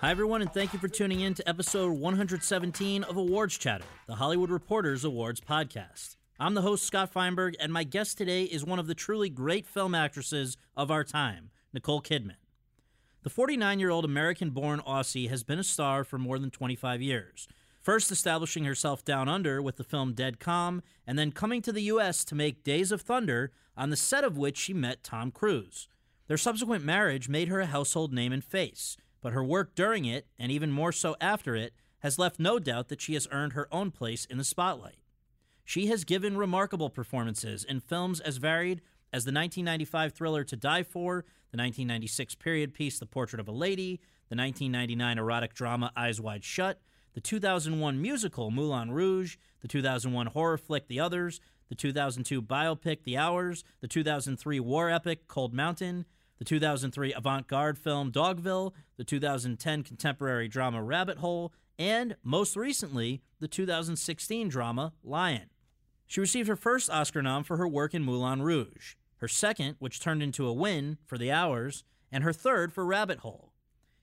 Hi, everyone, and thank you for tuning in to episode 117 of Awards Chatter, the Hollywood Reporters Awards podcast. I'm the host, Scott Feinberg, and my guest today is one of the truly great film actresses of our time, Nicole Kidman. The 49 year old American born Aussie has been a star for more than 25 years, first establishing herself down under with the film Dead Calm, and then coming to the U.S. to make Days of Thunder, on the set of which she met Tom Cruise. Their subsequent marriage made her a household name and face, but her work during it, and even more so after it, has left no doubt that she has earned her own place in the spotlight. She has given remarkable performances in films as varied as the 1995 thriller To Die For, the 1996 period piece The Portrait of a Lady, the 1999 erotic drama Eyes Wide Shut, the 2001 musical Moulin Rouge, the 2001 horror flick The Others, the 2002 biopic The Hours, the 2003 war epic Cold Mountain, the 2003 avant garde film Dogville, the 2010 contemporary drama Rabbit Hole, and most recently, the 2016 drama Lion. She received her first Oscar nom for her work in Moulin Rouge, her second, which turned into a win for The Hours, and her third for Rabbit Hole.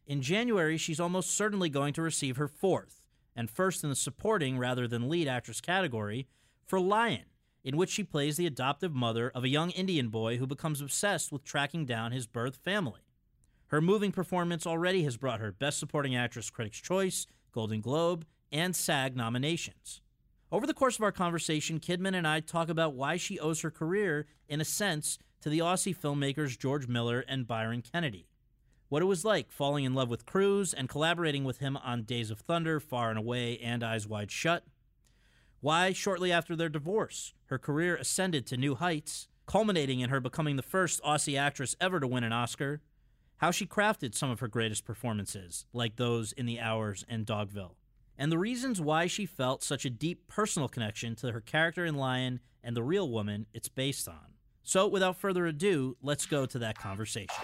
In January, she's almost certainly going to receive her fourth, and first in the supporting rather than lead actress category, for Lion, in which she plays the adoptive mother of a young Indian boy who becomes obsessed with tracking down his birth family. Her moving performance already has brought her Best Supporting Actress Critics' Choice, Golden Globe, and SAG nominations. Over the course of our conversation, Kidman and I talk about why she owes her career, in a sense, to the Aussie filmmakers George Miller and Byron Kennedy. What it was like falling in love with Cruise and collaborating with him on Days of Thunder, Far and Away, and Eyes Wide Shut. Why, shortly after their divorce, her career ascended to new heights, culminating in her becoming the first Aussie actress ever to win an Oscar. How she crafted some of her greatest performances, like those in The Hours and Dogville. And the reasons why she felt such a deep personal connection to her character in Lion and the real woman it's based on. So, without further ado, let's go to that conversation.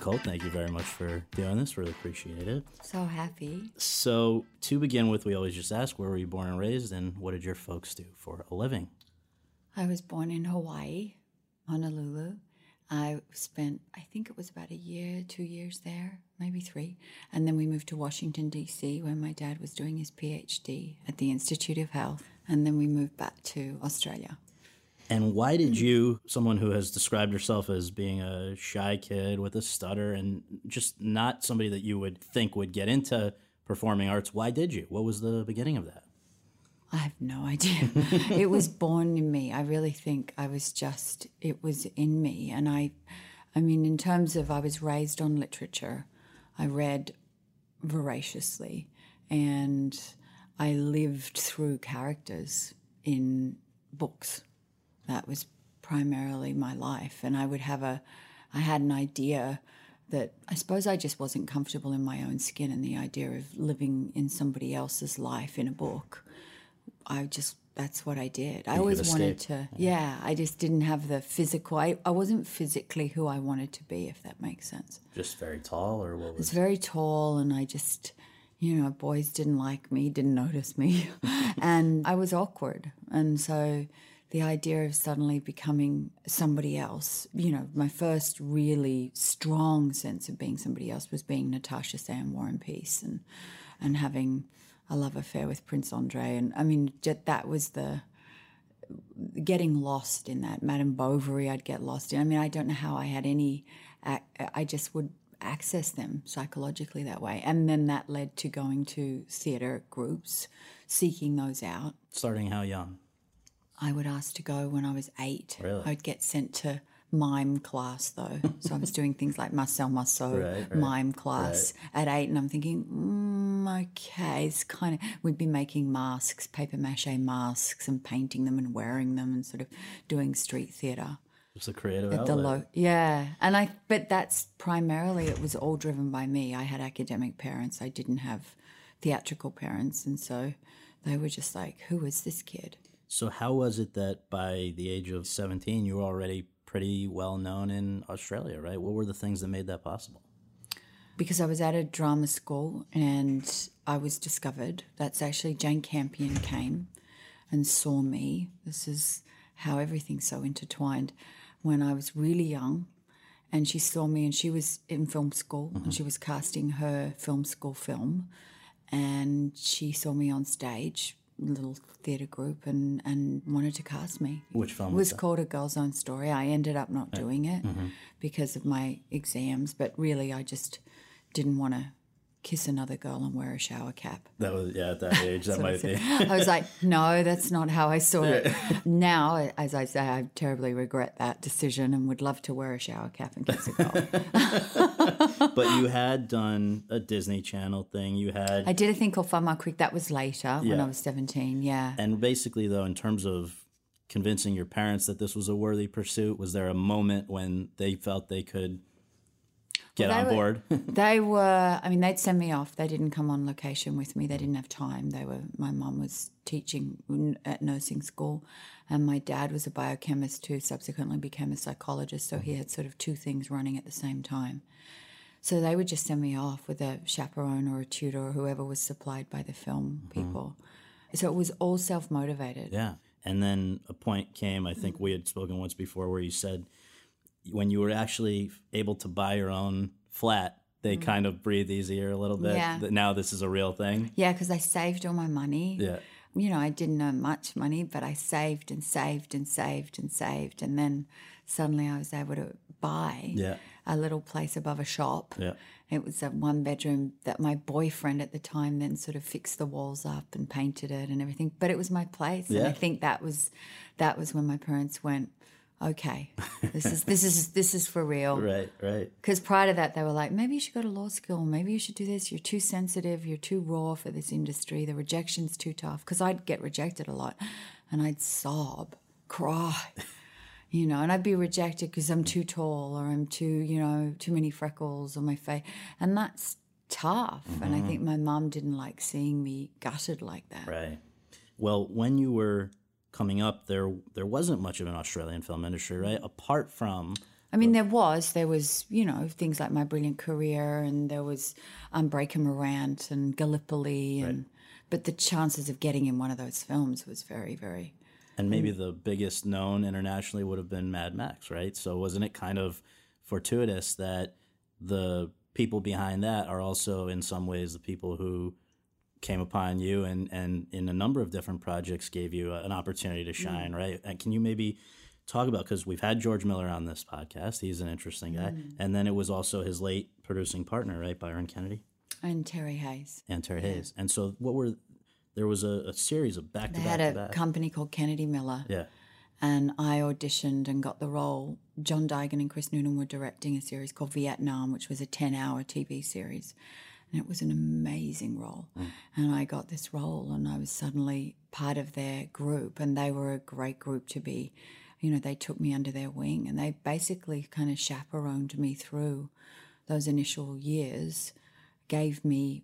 Nicole, thank you very much for doing this. Really appreciate it. So happy. So, to begin with, we always just ask where were you born and raised, and what did your folks do for a living? I was born in Hawaii, Honolulu. I spent, I think it was about a year, two years there, maybe three. And then we moved to Washington, D.C., where my dad was doing his PhD at the Institute of Health. And then we moved back to Australia. And why did mm-hmm. you, someone who has described herself as being a shy kid with a stutter and just not somebody that you would think would get into performing arts, why did you? What was the beginning of that? I have no idea. it was born in me. I really think I was just, it was in me. And I, I mean, in terms of, I was raised on literature, I read voraciously and I lived through characters in books. That was primarily my life. And I would have a, I had an idea that I suppose I just wasn't comfortable in my own skin and the idea of living in somebody else's life in a book. I just that's what I did. I You always wanted to yeah, I just didn't have the physical I, I wasn't physically who I wanted to be, if that makes sense. Just very tall, or what was was? very tall and I just you know, boys didn't like me, didn't notice me. and I was awkward. And so the idea of suddenly becoming somebody else, you know, my first really strong sense of being somebody else was being Natasha Sam War and Peace and and having a love affair with Prince Andre. And I mean, that was the getting lost in that. Madame Bovary, I'd get lost in. I mean, I don't know how I had any, I just would access them psychologically that way. And then that led to going to theatre groups, seeking those out. Starting how young? I would ask to go when I was eight. Really? I'd get sent to mime class though. so I was doing things like Marcel Marceau Right, right, mime class at eight, and I'm thinking, mm, okay, it's kind of, we'd be making masks, paper mache masks, and painting them and wearing them and sort of doing street theatre It's a creative at the outlet. yeah and i but that's primarily it was all driven by me i had academic parents i didn't have theatrical parents and so they were just like who is this kid So how was it that by the age of 17 you were already pretty well known in Australia, right? What were the things that made that possible? because i was at a drama school and i was discovered that's actually jane campion came and saw me this is how everything's so intertwined when i was really young and she saw me and she was in film school and mm-hmm. she was casting her film school film and she saw me on stage little theatre group and, and wanted to cast me. Which film it was was called a girl's own story. I ended up not doing it mm-hmm. because of my exams but really i just didn't want to kiss another girl and wear a shower cap That was yeah, at that age that might be. I was like, no, that's not how I saw it. Now, as I say, I terribly regret that decision and would love to wear a shower cap and kiss a girl. but you had done a Disney Channel thing. You had I did a thing called Fun Creek. That was later when I was 17. Yeah. And basically, though, in terms of convincing your parents that this was a worthy pursuit, was there a moment when they felt they could get on they were- board? They were, I mean, they'd send me off. They didn't come on location with me. They didn't have time. They were, my mum was teaching at nursing school, and my dad was a biochemist who subsequently became a psychologist. So he had sort of two things running at the same time. So they would just send me off with a chaperone or a tutor or whoever was supplied by the film mm-hmm. people. So it was all self motivated. yeah. And then a point came, I think we had spoken once before, where you said when you were actually able to buy your own flat, they kind of breathe easier a little bit. Mm. Yeah. That now this is a real thing. Yeah, because I saved all my money. Yeah. You know, I didn't earn much money, but I saved and saved and saved and saved. And then suddenly I was able to buy Yeah. a little place above a shop. Yeah. It was a one bedroom that my boyfriend at the time then sort of fixed the walls up and painted it and everything. But it was my place. And I think that was that was when my parents went, Okay, this is this is this is for real. Right, right. Because prior to that, they were like, maybe you should go to law school. Maybe you should do this. You're too sensitive. You're too raw for this industry. The rejection's too tough. Because I'd get rejected a lot and I'd sob, cry, you know, and I'd be rejected because I'm too tall or I'm too, you know, too many freckles on my face. And that's tough. And I mm-hmm. think my mom didn't like seeing me gutted like that. Right. Well, when you were coming up, there there wasn't much of an Australian film industry, right? Apart from I mean, there was, there was, you know, things like My Brilliant Career, and there was um, Breaker Morant and Gallipoli, and but the chances of getting in one of those films was very, very. and maybe the biggest known internationally would have been Mad Max, right? So wasn't it kind of fortuitous that the people behind that are also in some ways the people who came upon you and and in a number of different projects gave you an opportunity to mm-hmm. shine, right? And can you maybe talk about because we've had George Miller on this podcast. He's an interesting guy. Mm-hmm. And then it was also his late producing partner, right? Byron Kennedy And Terry Hayes. and Terry Hayes. And so what were there was a, a series of back to back. They had a company called Kennedy Miller, yeah. and I auditioned and got the role. John Duigan and Chris Noonan were directing a series called Vietnam, which was a 10 hour TV series. And it was an amazing role. Mm. And I got this role, and I was suddenly part of their group. And they were a great group to be. You know, they took me under their wing and they basically kind of chaperoned me through those initial years gave me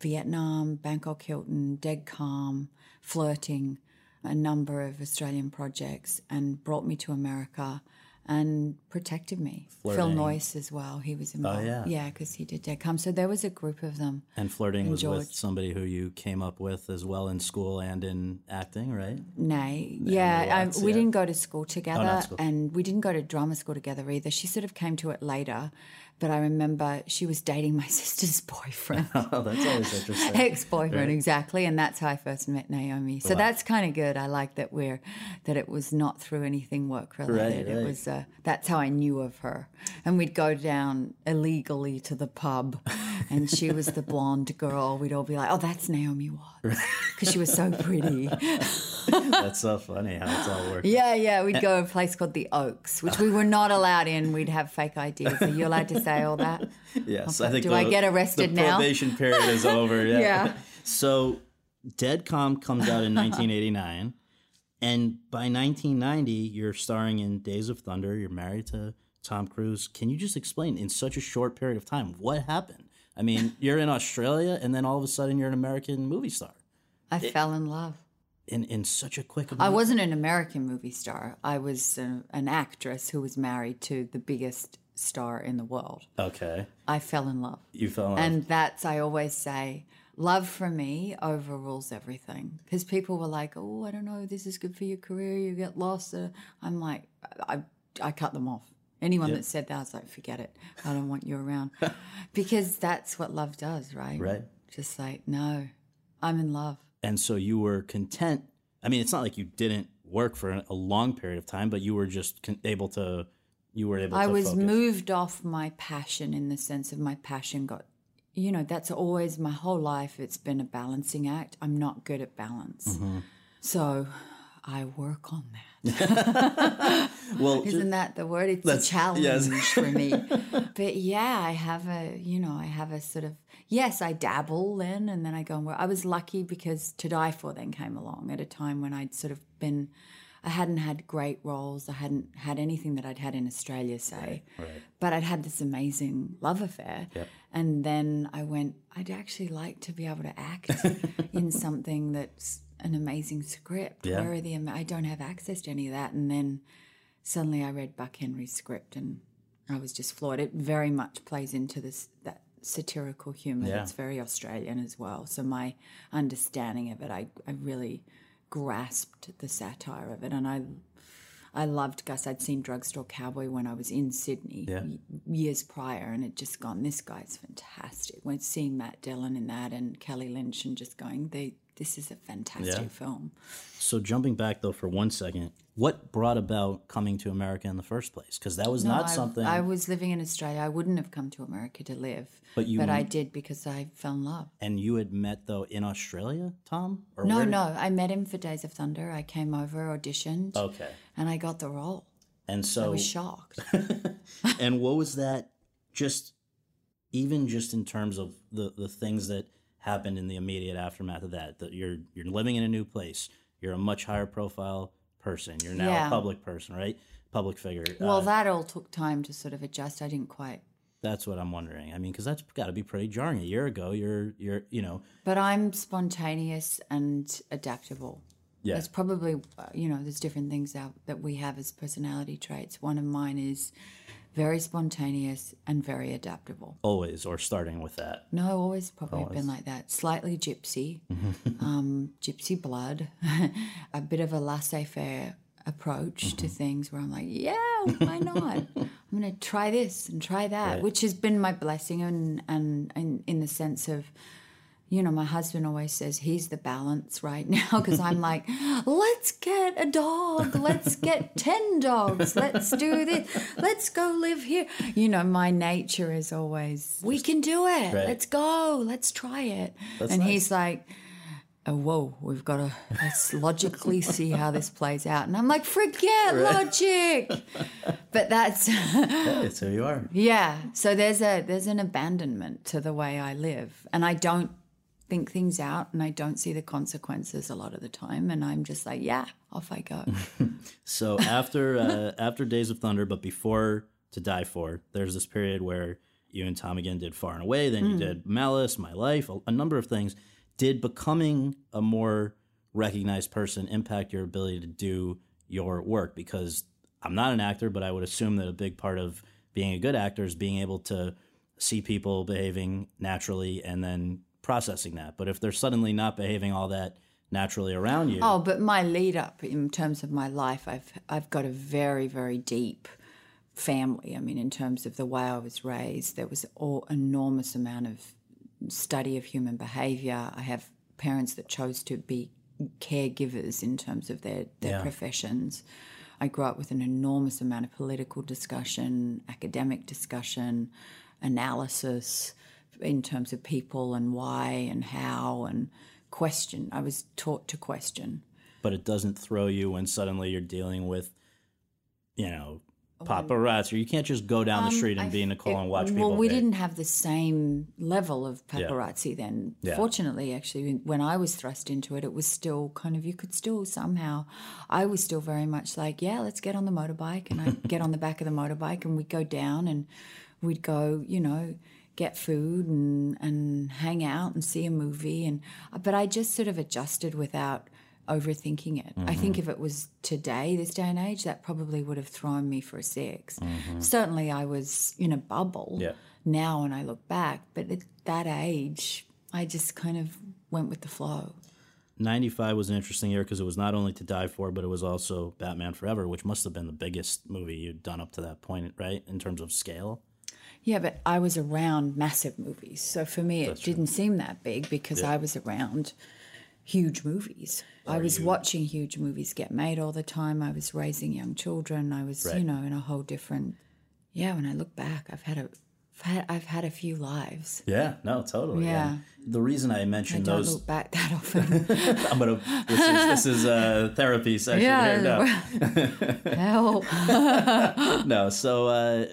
Vietnam, Bangkok Hilton, Dead Calm, Flirting, a number of Australian projects, and brought me to America and protected me. Phil Flirting. Noyce as well. He was involved. yeah. Yeah, because he did Dead Calm. So there was a group of them. And flirting And was with somebody who you came up with as well in school and in acting, right? Nay, yeah, um, we yeah. didn't go to school together, school. and we didn't go to drama school together either. She sort of came to it later, but I remember she was dating my sister's boyfriend, Oh, that's always interesting. ex-boyfriend, exactly, and that's how I first met Naomi. So that's kind of good. I like that we're that it was not through anything work related. right. It was uh, that's how I knew of her, and we'd go down illegally to the pub, and she was the blonde girl. We'd all be like, "Oh, that's Naomi Watts," because she was so pretty. That's so funny how it's all working. Yeah, yeah. We'd go to a place called the Oaks, which we were not allowed in. We'd have fake IDs. Are you allowed to say all that? Yes, Okay. I think. Do the, I get arrested now? the now? Probation period is over. Yeah. Yeah. So, Dead Calm comes out in 1989, and by 1990, you're starring in Days of Thunder. You're married to Tom Cruise. Can you just explain in such a short period of time what happened? I mean, you're in Australia, and then all of a sudden, you're an American movie star I fell in love. In in such a quick. I wasn't an American movie star. I was uh, an actress who was married to the biggest star in the world. Okay, I fell in love. you fell in love. And that's, I always say, love for me overrules everything. Because people were like, oh, I don't know, this is good for your career, you get lost. Uh, I'm like, I, I cut them off. Anyone that said that, I was like, forget it. I don't want you around. because that's what love does, right? Right. Just like, no, I'm in love. And so you were content. I mean, it's not like you didn't work for a long period of time, but you were just con- able to. You were able. I was focus. moved off my passion in the sense of my passion got, you know, that's always my whole life. It's been a balancing act. I'm not good at balance. Mm-hmm. So I work on that. Well, Isn't that the word? It's a challenge yes. for me. But yeah, I have a, you know, I have a sort of, yes, I dabble then and then I go and work. I was lucky because To Die For then came along at a time when I'd sort of been, I hadn't had great roles. I hadn't had anything that I'd had in Australia, say. But I'd had this amazing love affair. And then I went, I'd actually like to be able to act in something that's an amazing script. Yeah. Where are the, I don't have access to any of that. And then suddenly I read Buck Henry's script and I was just floored. It very much plays into this that satirical humor Yeah. that's very Australian as well. So my understanding of it, I, I really grasped the satire of it, and I I loved Gus. I'd seen Drugstore Cowboy when I was in Sydney Yeah. years prior, and it just gone. This guy's fantastic. When seeing Matt Dillon in that and Kelly Lynch, and just going, they this is a fantastic Yeah. film. So jumping back though for one second, what brought about coming to America in the first place? Because that was No, not I- something. I was living in Australia. I wouldn't have come to America to live, But you- but I did because I fell in love. and you had met though in Australia, Tom? Or No, no, I met him for Days of Thunder. I came over, auditioned, Okay, and I got the role. and so I was shocked. and what was that? Just even just in terms of the the things that happened in the immediate aftermath of that. That you're you're living in a new place. You're a much higher profile person. You're now Yeah. a public person, right? Public figure. well, Uh, that all took time to sort of adjust. I didn't quite, that's what I'm wondering. I mean, because that's got to be pretty jarring. A year ago, you're you're you know but I'm spontaneous and adaptable. yeah That's probably, uh, you know, there's different things out that we have as personality traits. One of mine is very spontaneous and very adaptable. always or starting with that. No, always probably been like that. Slightly gypsy, um, gypsy blood, a bit of a laissez faire approach to things where I'm like, yeah, why not? I'm going to try this and try that, Right. which has been my blessing. And, and, and in the sense of, you know, my husband always says he's the balance right now because I'm like, let's get a dog, let's get 10 dogs, let's do this, let's go live here. You know, my nature is always, we can do it, Right. let's go, let's try it. That's and nice. he's like, oh, whoa, we've got to let's logically see how this plays out. And I'm like, forget logic. But that's. That's who you are. Yeah. So there's a there's an abandonment to the way I live, and I don't think things out, and I don't see the consequences a lot of the time, and I'm just like, yeah, off I go. So after uh, after Days of Thunder, but before To Die For, there's this period where you and Tom again did Far and Away, then you Mm. did Malice, My Life, a, a number of things. Did becoming a more recognized person impact your ability to do your work? Because I'm not an actor, but I would assume that a big part of being a good actor is being able to see people behaving naturally and then processing that. But if they're suddenly not behaving all that naturally around you, Oh, but my lead up in terms of my life, I've I've got a very very deep family. I mean, in terms of the way I was raised, there was an enormous amount of study of human behavior. I have parents that chose to be caregivers in terms of their their Yeah. professions. I grew up with an enormous amount of political discussion, academic discussion, analysis in terms of people and why and how and question. I was taught to question. but it doesn't throw you when suddenly you're dealing with, you know, paparazzi. Or you can't just go down the street and be Nicole and watch people. Um, Well, we didn't have the same level of paparazzi then. Yeah. Fortunately, actually, when I was thrust into it, it was still kind of, you could still somehow, I was still very much like, yeah, let's get on the motorbike. And I'd get on the back of the motorbike and we'd go down and we'd go, you know, get food and, and hang out and see a movie. And, but I just sort of adjusted without overthinking it. I think Mm-hmm. if it was today, this day and age, that probably would have thrown me for a 6 Mm-hmm. Certainly, I was in a bubble Yeah. now when I look back, but at that age, I just kind of went with the flow. 95 was an interesting year because it was not only to die for, but it was also Batman Forever, which must have been the biggest movie you'd done up to that point, right? In terms of scale. Yeah, but I was around massive movies. So for me, it didn't seem that big because I was around huge movies. I was watching huge movies get made all the time. I was raising young children. I was, you know, in a whole different. Yeah, when I look back, I've had a, I've had, a few lives. Yeah, no, totally. Yeah. The reason I mentioned I don't those, look back that often. I'm gonna. This is this is a therapy session here. No, Help. no. So uh,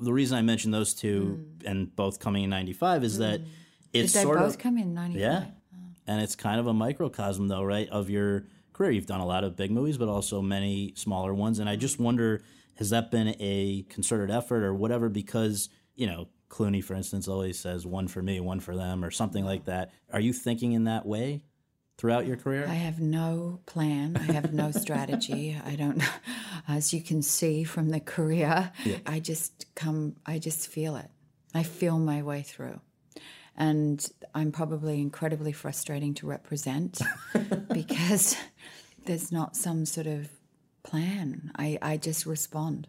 the reason I mentioned those two and both coming in '95 is that Hmm. Did it's they sort both of come in 95? Yeah. And it's kind of a microcosm, though, right, of your career. You've done a lot of big movies, but also many smaller ones. And I just wonder has that been a concerted effort or whatever? Because, you know, Clooney, for instance, always says one for me, one for them, or something like that. Are you thinking in that way throughout your career? I have no plan. I have no strategy. I don't, as you can see from the career, I just come, I just feel it. I feel my way through. And I'm probably incredibly frustrating to represent because there's not some sort of plan. I, I just respond.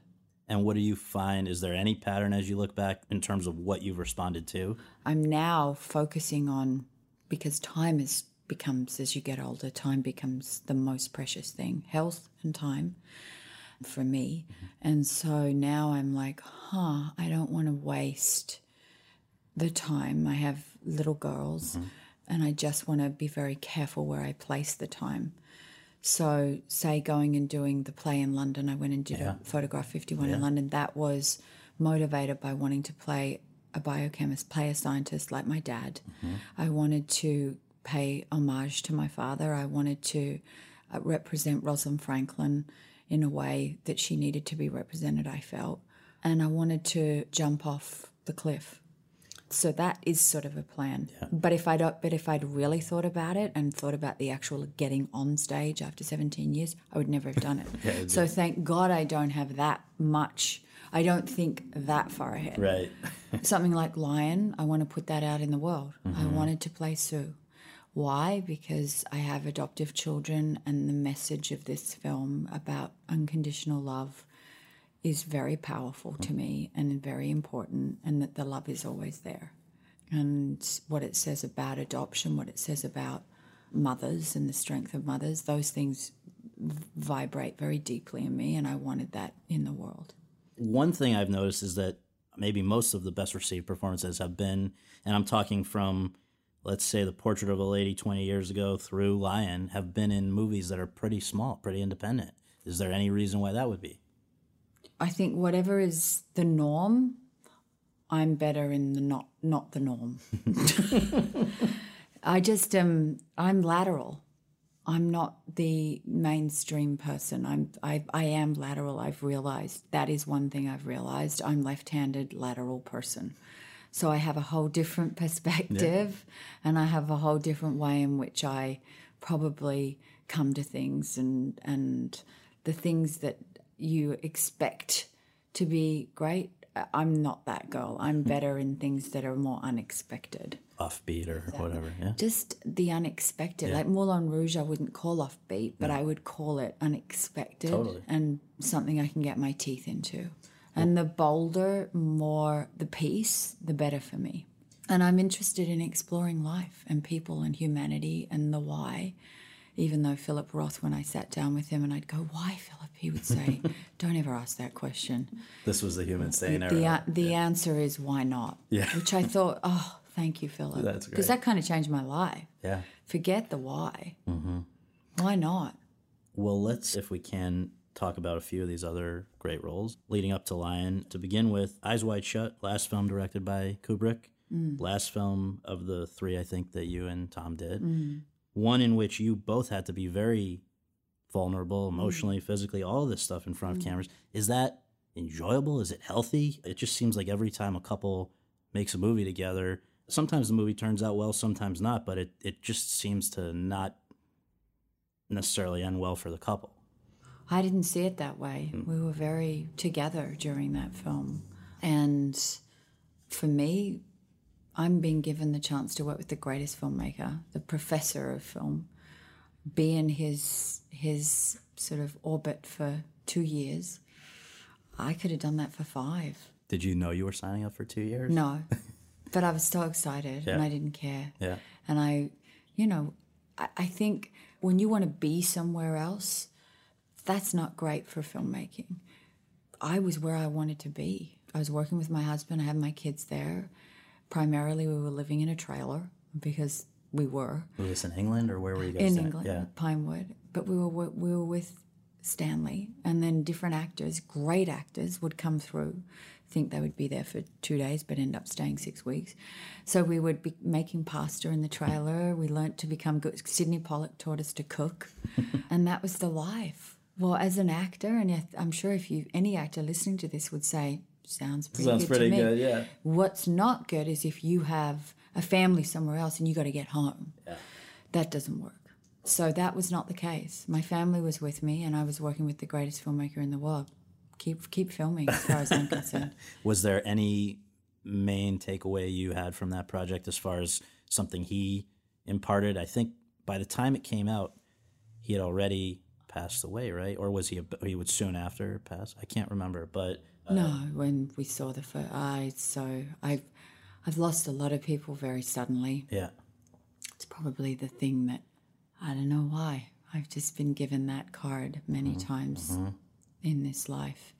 and what do you find? Is there any pattern as you look back in terms of what you've responded to? I'm now focusing on because time is becomes as you get older, time becomes the most precious thing, health and time for me. And so now I'm like, huh, I don't want to waste the time. I have little girls mm-hmm. and I just want to be very careful where I place the time. So, say going and doing the play in London, I went and did a photograph 51 in London. That was motivated by wanting to play a biochemist, play a scientist like my dad. Mm-hmm. I wanted to pay homage to my father. I wanted to uh, represent Rosalind Franklin in a way that she needed to be represented, I felt. And I wanted to jump off the cliff. So that is sort of a plan. But if I'd but if I'd really thought about it and thought about the actual getting on stage after 17 years, I would never have done it. so thank God I don't have that much. I don't think that far ahead. Right. Something like Lion, I want to put that out in the world. I Mm-hmm. wanted to play Sue. Why? Because I have adoptive children, and the message of this film about unconditional love is very powerful to me and very important, and that the love is always there. And what it says about adoption, what it says about mothers and the strength of mothers, those things vibrate very deeply in me, and I wanted that in the world. one thing I've noticed is that maybe most of the best received performances have been, and I'm talking from, let's say, The Portrait of a Lady 20 years ago through Lion, have been in movies that are pretty small, pretty independent. Is there any reason why that would be? I think whatever is the norm, I'm better in the not not the norm. I just um I'm lateral. I'm not the mainstream person. I'm I I am lateral. I've realized that is one thing I've realized. I'm left-handed lateral person. So I have a whole different perspective and I have a whole different way in which I probably come to things and and the things that you expect to be great. I- I'm not that girl. I'm hmm. better in things that are more unexpected. Offbeat or whatever. Yeah. Just the unexpected. Like Moulin Rouge, I wouldn't call offbeat, but I would call it unexpected Totally. and something I can get my teeth into. And the bolder, more the piece, the better for me. And I'm interested in exploring life and people and humanity and the why. Even though Philip Roth, when I sat down with him and I'd go, Why, Philip? He would say, Don't ever ask that question. This was the human saying The, a- the answer is, Why not? Yeah. Which I thought, Oh, thank you, Philip. That's Because that kind of changed my life. Yeah. Forget the why. Mm-hmm. Why not? Well, let's, if we can, talk about a few of these other great roles leading up to Lion. To begin with, Eyes Wide Shut, last film directed by Kubrick, mm. last film of the three I think that you and Tom did. Mm. One in which you both had to be very vulnerable, mm. emotionally, physically, all of this stuff in front of cameras. Is that enjoyable? Is it healthy? It just seems like every time a couple makes a movie together, sometimes the movie turns out well, sometimes not, but it, it just seems to not necessarily end well for the couple. I didn't see it that way. Hmm. We were very together during that film. And for me, I'm being given the chance to work with the greatest filmmaker, the professor of film, be in his his sort of orbit for two years. I could have done that for five. Did you know you were signing up for two years? No. But I was so excited and I didn't care. Yeah. And I, you know, I, I think when you want to be somewhere else, that's not great for filmmaking. I was where I wanted to be. I was working with my husband, I had my kids there. Primarily, we were living in a trailer because we were Was this in England or where were you guys? in? England, Yeah. Pinewood. But we were we were with Stanley, and then different actors, great actors, would come through. Think they would be there for two days, but end up staying six weeks. So we would be making pasta in the trailer. We learnt to become good. Sydney Pollack taught us to cook, and that was the life. Well, as an actor, and I'm sure if you any actor listening to this would say, "Sounds pretty Sounds good pretty to me." good, yeah. What's not good is if you have a family somewhere else and you got to get home. Yeah. That doesn't work. So that was not the case. My family was with me, and I was working with the greatest filmmaker in the world. Keep keep filming, as far as I'm concerned. Was there any main takeaway you had from that project as far as something he imparted? I think by the time it came out, he had already passed away, right? Or was he? A, he would soon after pass. I can't remember, but uh, no, when we saw the first, I so I've I've lost a lot of people very suddenly. yeah, It's probably the thing that I don't know why. I've just been given that card many mm-hmm. times mm-hmm. in this life.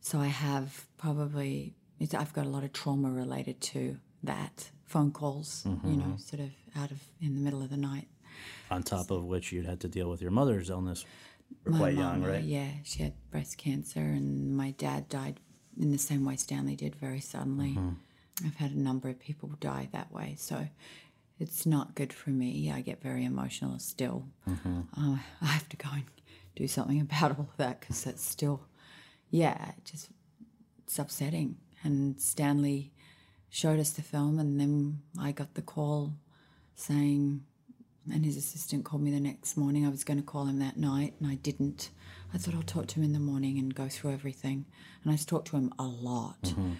So I have probably, it's, I've got a lot of trauma related to that. Phone calls, you mm-hmm. know, sort of out of in the middle of the night. On top of which you'd had to deal with your mother's illness. My quite young, right? Yeah, she had breast cancer, and my dad died in the same way Stanley did, very suddenly. Mm-hmm. I've had a number of people die that way, so it's not good for me. I get very emotional still. Mm-hmm. Uh, I have to go and do something about all of that because that's still, yeah, just it's upsetting. And Stanley showed us the film, and then I got the call saying and his assistant called me the next morning. I was going to call him that night, and I didn't. I thought I'll talk to him in the morning and go through everything. And I talked to him a lot. Mm-hmm.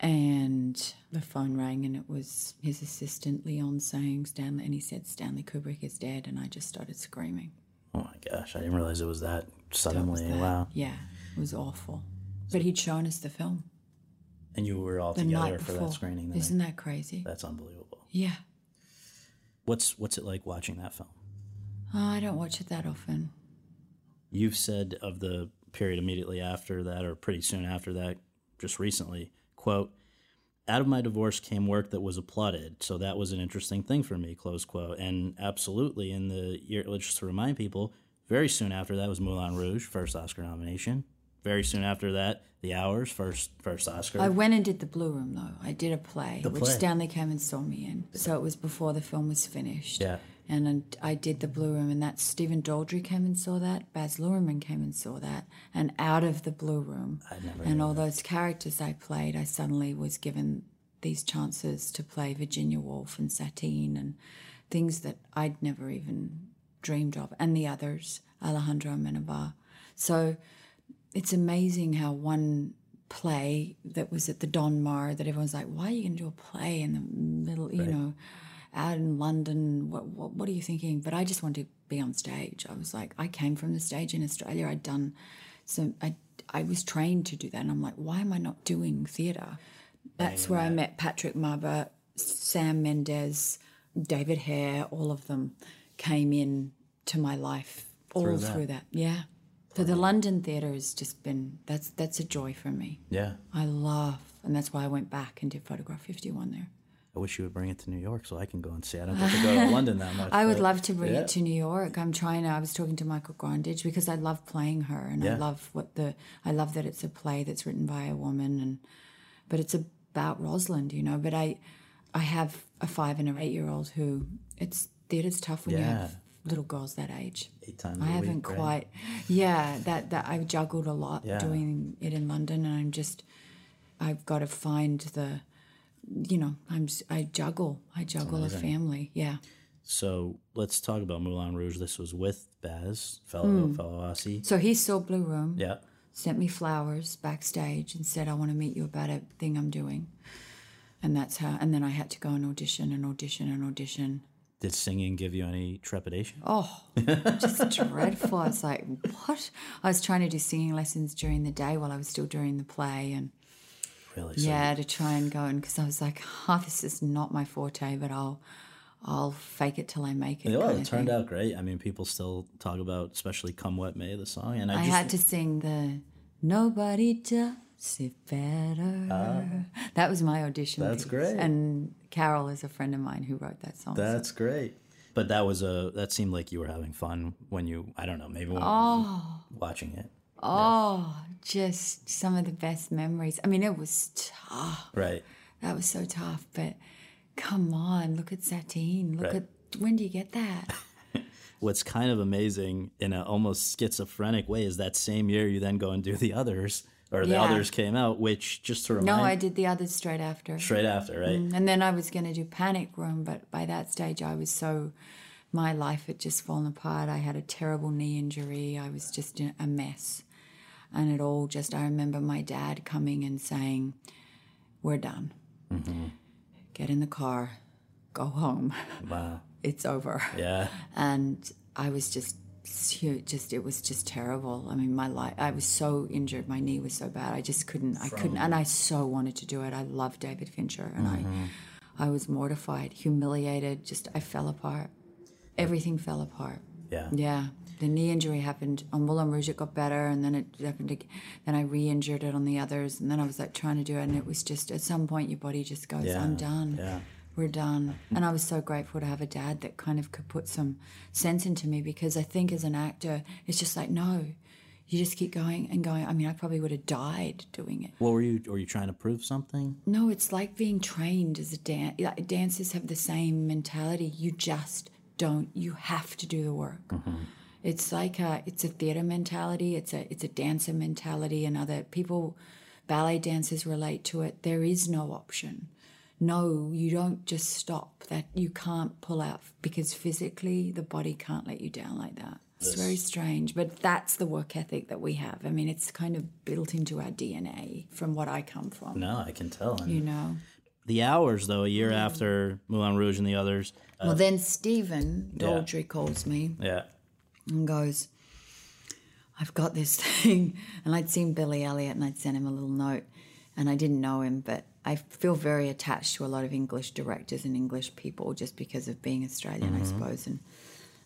And the phone rang, and it was his assistant Leon saying Stanley, and he said Stanley Kubrick is dead, and I just started screaming. Oh my gosh, I didn't realize it was that suddenly. That- Wow. Yeah, it was awful. But he'd shown us the film And you were all the together for that screening. Isn't night- that crazy? That's unbelievable. Yeah. What's what's it like watching that film? Oh, I don't watch it that often. You've said of the period immediately after that, or pretty soon after that, just recently, quote, out of my divorce came work that was applauded. So that was an interesting thing for me, close quote. And absolutely, in the year, just to remind people, very soon after that was Moulin Rouge, first Oscar nomination. Very soon after that, The Hours, first first Oscar. I went and did the Blue Room though. I did a play, The which play. Stanley came and saw me in. So it was before the film was finished. Yeah. And I did the Blue Room, and that Stephen Daldry came and saw that. Baz Luhrmann came and saw that. And out of the Blue Room, and all those characters I played, I suddenly was given these chances to play Virginia Woolf and Satine and things that I'd never even dreamed of, and the others, Alejandro Amenabar. So it's amazing how one play that was at the Donmar that everyone's like, why are you going to do a play in the middle, you know, out in London? What, what, what are you thinking? But I just wanted to be on stage. I was like, I came from the stage in Australia. I'd done some, I, I was trained to do that. And I'm like, why am I not doing theatre? That's where I met Patrick Marber, Sam Mendes, David Hare, all of them came in to my life all Through through that. that. Yeah. So the London theatre has just been that's that's a joy for me. Yeah. I love, and that's why I went back and did Photograph 51 there. I wish you would bring it to New York so I can go and see. I don't get to go to London that much. I would love to bring yeah. it to New York. I'm trying to. I was talking to Michael Grandage because I love playing her, and I love what the. I love that it's a play that's written by a woman, and but it's about Rosalind, you know. But I, I have a five and an eight year old who it's theatre's tough when you have little girls that age. Eight times I haven't week, right? quite. Yeah, that that I've juggled a lot Yeah. doing it in London, and I'm just. I've got to find the. You know, I'm. I juggle. I juggle a family. Yeah. So let's talk about Moulin Rouge. This was with Baz, fellow Hmm. fellow Aussie. So he saw Blue Room. Yeah. sent me flowers backstage and said, I want to meet you about a thing I'm doing. And that's how, and then I had to go and audition and audition and audition. Did singing give you any trepidation? Oh, just dreadful. I was like, what? I was trying to do singing lessons during the day while I was still doing the play. And Really? So yeah, to try and go and, because I was like, oh, this is not my forte, but I'll, I'll fake it till I make it. Yeah, well, it turned out great. I mean, people still talk about, especially "Come What May," the song, and I, I just had to sing the Nobody Does It Better. Ah. that was my audition. That's piece. great. And Carol is a friend of mine who wrote that song. so- That's great. But that was a that seemed like you were having fun when you I don't know maybe when Oh. watching it. oh, just some of the best memories. I mean, it was tough. Right. That was so tough. But come on, look at Satine. Look Right. at when do you get that? What's kind of amazing in an almost schizophrenic way is that same year you then go and do the others or the Yeah. others came out, which just to remind No, I did the others straight after. straight after, right? Mm, and then I was going to do Panic Room, but by that stage I was so, my life had just fallen apart. I had a terrible knee injury. I was just a mess. And it all just, I remember my dad coming and saying, We're done. Mm-hmm. Get in the car, go home. Wow. It's over. Yeah. And I was just, just it was just terrible. I mean, my life. I was so injured. My knee was so bad. I just couldn't. I couldn't. And I so wanted to do it. I love David Fincher, and I, mm-hmm. I was mortified, humiliated. Just I fell apart. Everything fell apart. Yeah. Yeah. The knee injury happened on Moulin Rouge. It got better, and then it happened. Again. Then I re-injured it on the others, and then I was like trying to do it, and it was just at some point your body just goes, Yeah, "I'm done. yeah. We're done." And I was so grateful to have a dad that kind of could put some sense into me because I think as an actor, it's just like no, you just keep going and going. I mean, I probably would have died doing it. What were you were you trying to prove something? No, it's like being trained as a dance. Like, dancers have the same mentality. You just don't. You have to do the work. Mm-hmm. It's like a. It's a theater mentality. It's a. It's a dancer mentality, and other people, ballet dancers relate to it. There is no option. No, you don't just stop. That you can't pull out because physically the body can't let you down like that. It's very strange, but that's the work ethic that we have. I mean, it's kind of built into our DNA from what I come from. No, I can tell. You know. the hours though, a year after Moulin Rouge and the others. Uh, Well, then Stephen Daldry calls me yeah. and goes, I've got this thing. And I'd seen Billy Elliot and I'd sent him a little note. And I didn't know him, but I feel very attached to a lot of English directors and English people just because of being Australian, I suppose. And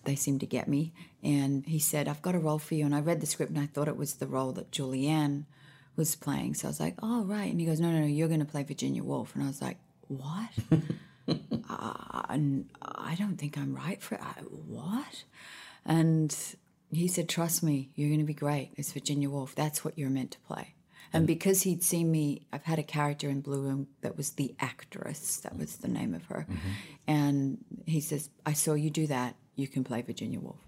they seem to get me. And he said, I've got a role for you. And I read the script and I thought it was the role that Julianne was playing. So I was like, oh, right. And he goes, no, no, no, you're going to play Virginia Woolf. And I was like, what? uh, and I don't think I'm right for I, what? And he said, trust me, you're going to be great. It's Virginia Woolf. That's what you're meant to play. And because he'd seen me, I've had a character in Blue Room that was the actress. That was the name of her. Mm-hmm. And he says, I saw you do that. You can play Virginia Woolf.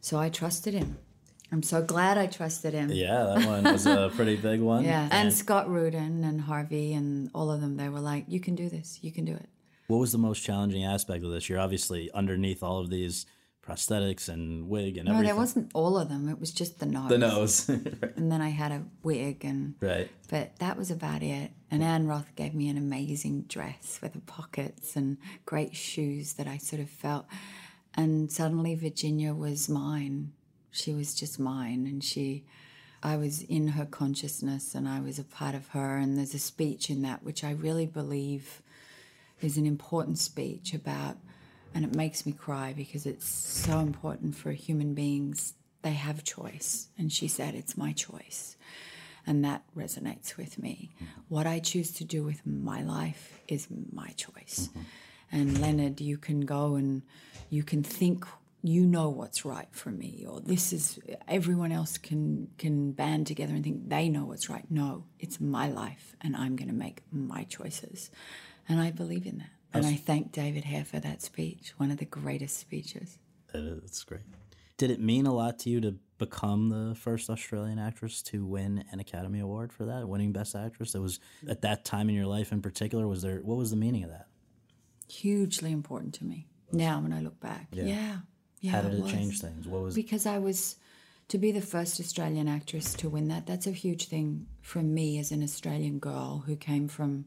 So I trusted him. I'm so glad I trusted him. Yeah, that one was a pretty big one. Yeah, and Scott Rudin and Harvey and all of them, they were like, "You can do this. You can do it." What was the most challenging aspect of this? You're obviously underneath all of these prosthetics and wig and everything. No, everything. there wasn't all of them. It was just the nose. the nose. And then I had a wig, and right. but that was about it. And Anne Roth gave me an amazing dress with the pockets and great shoes that I sort of felt. And suddenly Virginia was mine. She was just mine, and she. I was in her consciousness and I was a part of her. And there's a speech in that which I really believe is an important speech about, and it makes me cry because it's so important for human beings. They have choice. And she said, It's my choice. And that resonates with me. Mm-hmm. What I choose to do with my life is my choice. Mm-hmm. And Leonard, you can go and you can think you know what's right for me or this is everyone else can can band together and think they know what's right no it's my life and i'm going to make my choices and i believe in that and i thank david hare for that speech one of the greatest speeches It is, great. Did it mean a lot to you to become the first Australian actress to win an Academy Award for that, winning Best Actress? That was at that time in your life in particular. Was there what was the meaning of that? hugely important to me now when i look back yeah yeah, How did it was. change things? What was because I was to be the first Australian actress to win that. That's a huge thing for me as an Australian girl who came from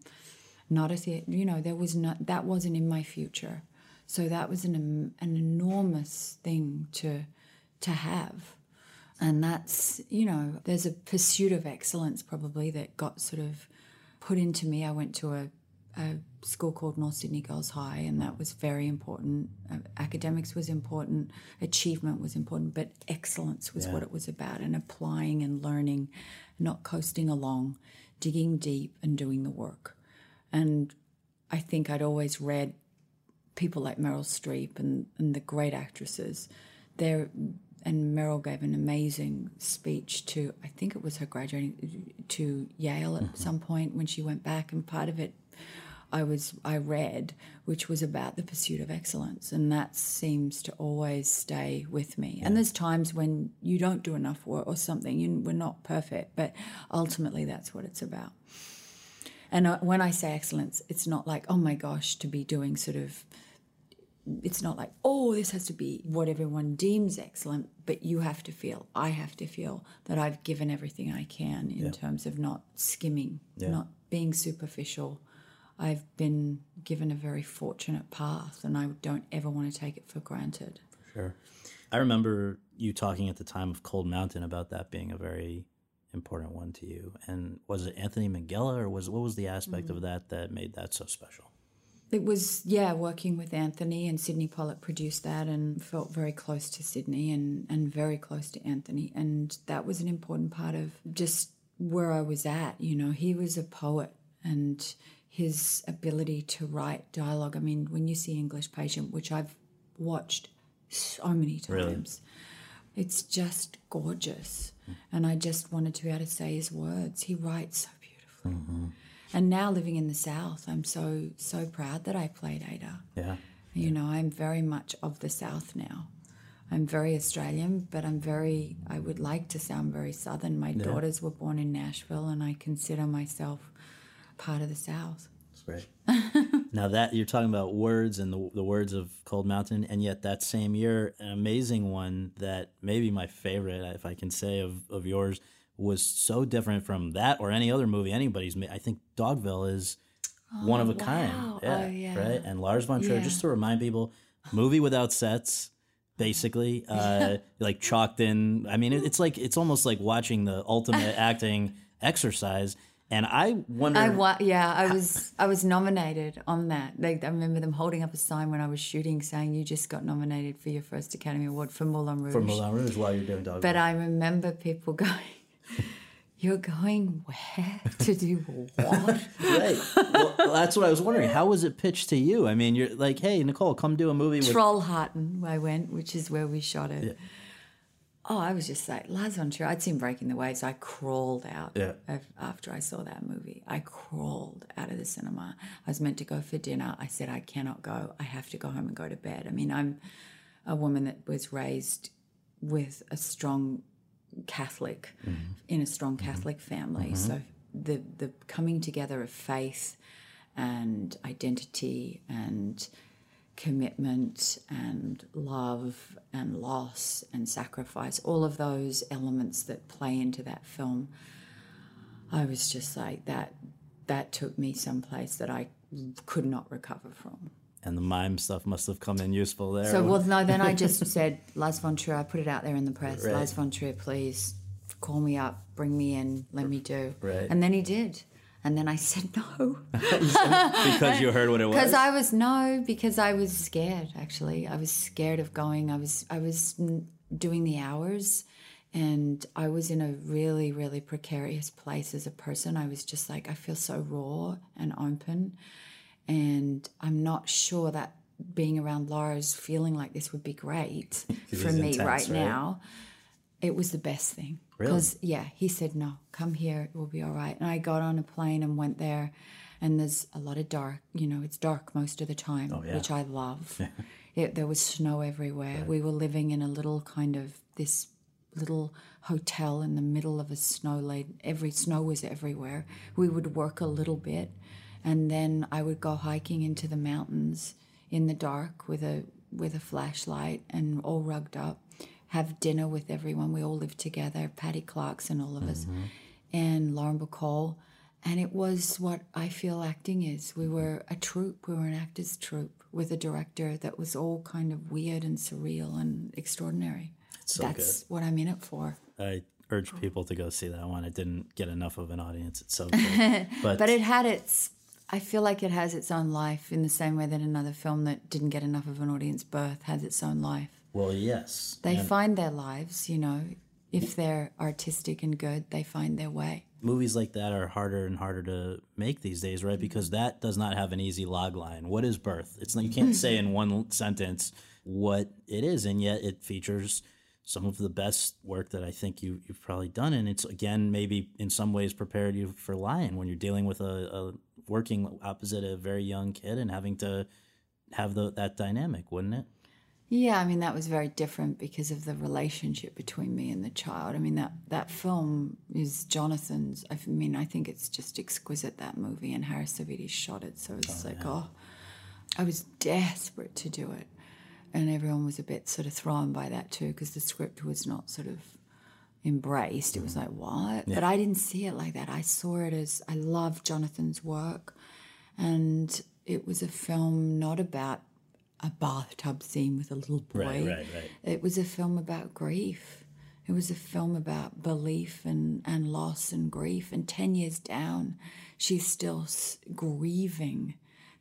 not a. You know, there was not that wasn't in my future, so that was an an enormous thing to to have, and that's you know, there's a pursuit of excellence probably that got sort of put into me. I went to a a school called North Sydney Girls High, and that was very important. Uh, academics was important, achievement was important, but excellence was what it was about, and applying and learning, not coasting along, digging deep and doing the work. And I think I'd always read people like Meryl Streep and, and the great actresses. There, and Meryl gave an amazing speech to, I think it was her graduating to Yale at mm-hmm. some point when she went back, and part of it I was I read, which was about the pursuit of excellence, and that seems to always stay with me. And there's times when you don't do enough work or something, you, we're not perfect, but ultimately that's what it's about. And uh, when I say excellence, it's not like oh my gosh to be doing sort of. It's not like oh this has to be what everyone deems excellent, but you have to feel I have to feel that I've given everything I can in terms of not skimming, not being superficial. I've been given a very fortunate path, and I don't ever want to take it for granted. Sure. I remember you talking at the time of Cold Mountain about that being a very important one to you. And was it Anthony Minghella, or was what was the aspect of mm. that that made that so special? It was, yeah, working with Anthony and Sydney Pollack produced that and felt very close to Sydney and, and very close to Anthony. And that was an important part of just where I was at. You know, he was a poet and his ability to write dialogue. I mean, when you see English Patient, which I've watched so many times, it's just gorgeous. And I just wanted to be able to say his words. He writes so beautifully. Mm-hmm. And now living in the South, I'm so, so proud that I played Ada. Yeah. You know, I'm very much of the South now. I'm very Australian, but I'm very, I would like to sound very Southern. My daughters were born in Nashville, and I consider myself part of the South. That's great. now that you're talking about words and the, the words of Cold Mountain, and yet that same year, an amazing one that maybe my favorite, if I can say, of, of yours was so different from that or any other movie anybody's made. I think Dogville is one of a kind. wow. Oh, yeah. Right? And Lars von Trier, Yeah. just to remind people, movie without sets. Basically, uh, like chalked in. I mean, it, it's like it's almost like watching the ultimate acting exercise. And I wonder. I wa- yeah, I was I was nominated on that. Like I remember them holding up a sign when I was shooting saying you just got nominated for your first Academy Award for Moulin Rouge. for Moulin Rouge while you're doing Dogville. But I remember people going, "You're going where to do what?" Right. Well, that's what I was wondering. How was it pitched to you? I mean, you're like, hey, Nicole, come do a movie with. Trollhättan, I went, which is where we shot it. Oh, I was just like, Lars von Trier. I'd seen Breaking the Waves. I crawled out Yeah. af- after I saw that movie. I crawled out of the cinema. I was meant to go for dinner. I said, I cannot go. I have to go home and go to bed. I mean, I'm a woman that was raised with a strong Catholic, mm-hmm. in a strong mm-hmm. Catholic family. Mm-hmm. So the the coming together of faith and identity and commitment and love and loss and sacrifice, all of those elements that play into that film, I was just like that. That took me someplace that I could not recover from. And the mime stuff must have come in useful there. So, well, no, then I just said, Lars von Trier, I put it out there in the press. Right. Lars von Trier, please call me up, bring me in, let me do. Right. And then he did. And then I said no. because you heard what it was. Because I was no, because I was scared. Actually, I was scared of going. I was I was doing the hours, and I was in a really really precarious place as a person. I was just like I feel so raw and open, and I'm not sure that being around Lars, feeling like this would be great for me intense, right, right? now. It was the best thing. Really? Because yeah, he said no, come here, it will be all right. And I got on a plane and went there, and there's a lot of dark. You know, it's dark most of the time, Oh, yeah. which I love. it, there was snow everywhere. We were living in a little kind of this little hotel in the middle of a snow laden. Every snow was everywhere. We would work a little bit, and then I would go hiking into the mountains in the dark with a with a flashlight and all rugged up. Have dinner with everyone. We all lived together. Patty Clarkson, all of us, mm-hmm. and Lauren Bacall. And it was what I feel acting is. We mm-hmm. were a troupe. We were an actors troupe with a director that was all kind of weird and surreal and extraordinary. so That's what I'm in it for. I urge people to go see that one. It didn't get enough of an audience. It's so cool. But, But it had its. I feel like it has its own life in the same way that another film that didn't get enough of an audience, Birth, has its own life. Well, yes. They find their lives, you know. If they're artistic and good, they find their way. movies like that are harder and harder to make these days, right? Because that does not have an easy log line. What is birth? It's not, you can't say in one sentence what it is, and yet it features some of the best work that I think you you've probably done, and it's again maybe in some ways prepared you for Lion when you're dealing with a, a working opposite a very young kid and having to have the, that dynamic, wouldn't it? Yeah, I mean that was very different because of the relationship between me and the child. I mean that that film is Jonathan's. I mean I think it's just exquisite that movie, and Harris Savides shot it, so it's oh, like oh, I was desperate to do it, and everyone was a bit sort of thrown by that too because the script was not sort of embraced. It was mm. like what, but I didn't see it like that. I saw it as I love Jonathan's work, and it was a film not about a bathtub scene with a little boy. Right, right, right. It was a film about grief. It was a film about belief and, and loss and grief. And 10 years down, she's still s- grieving.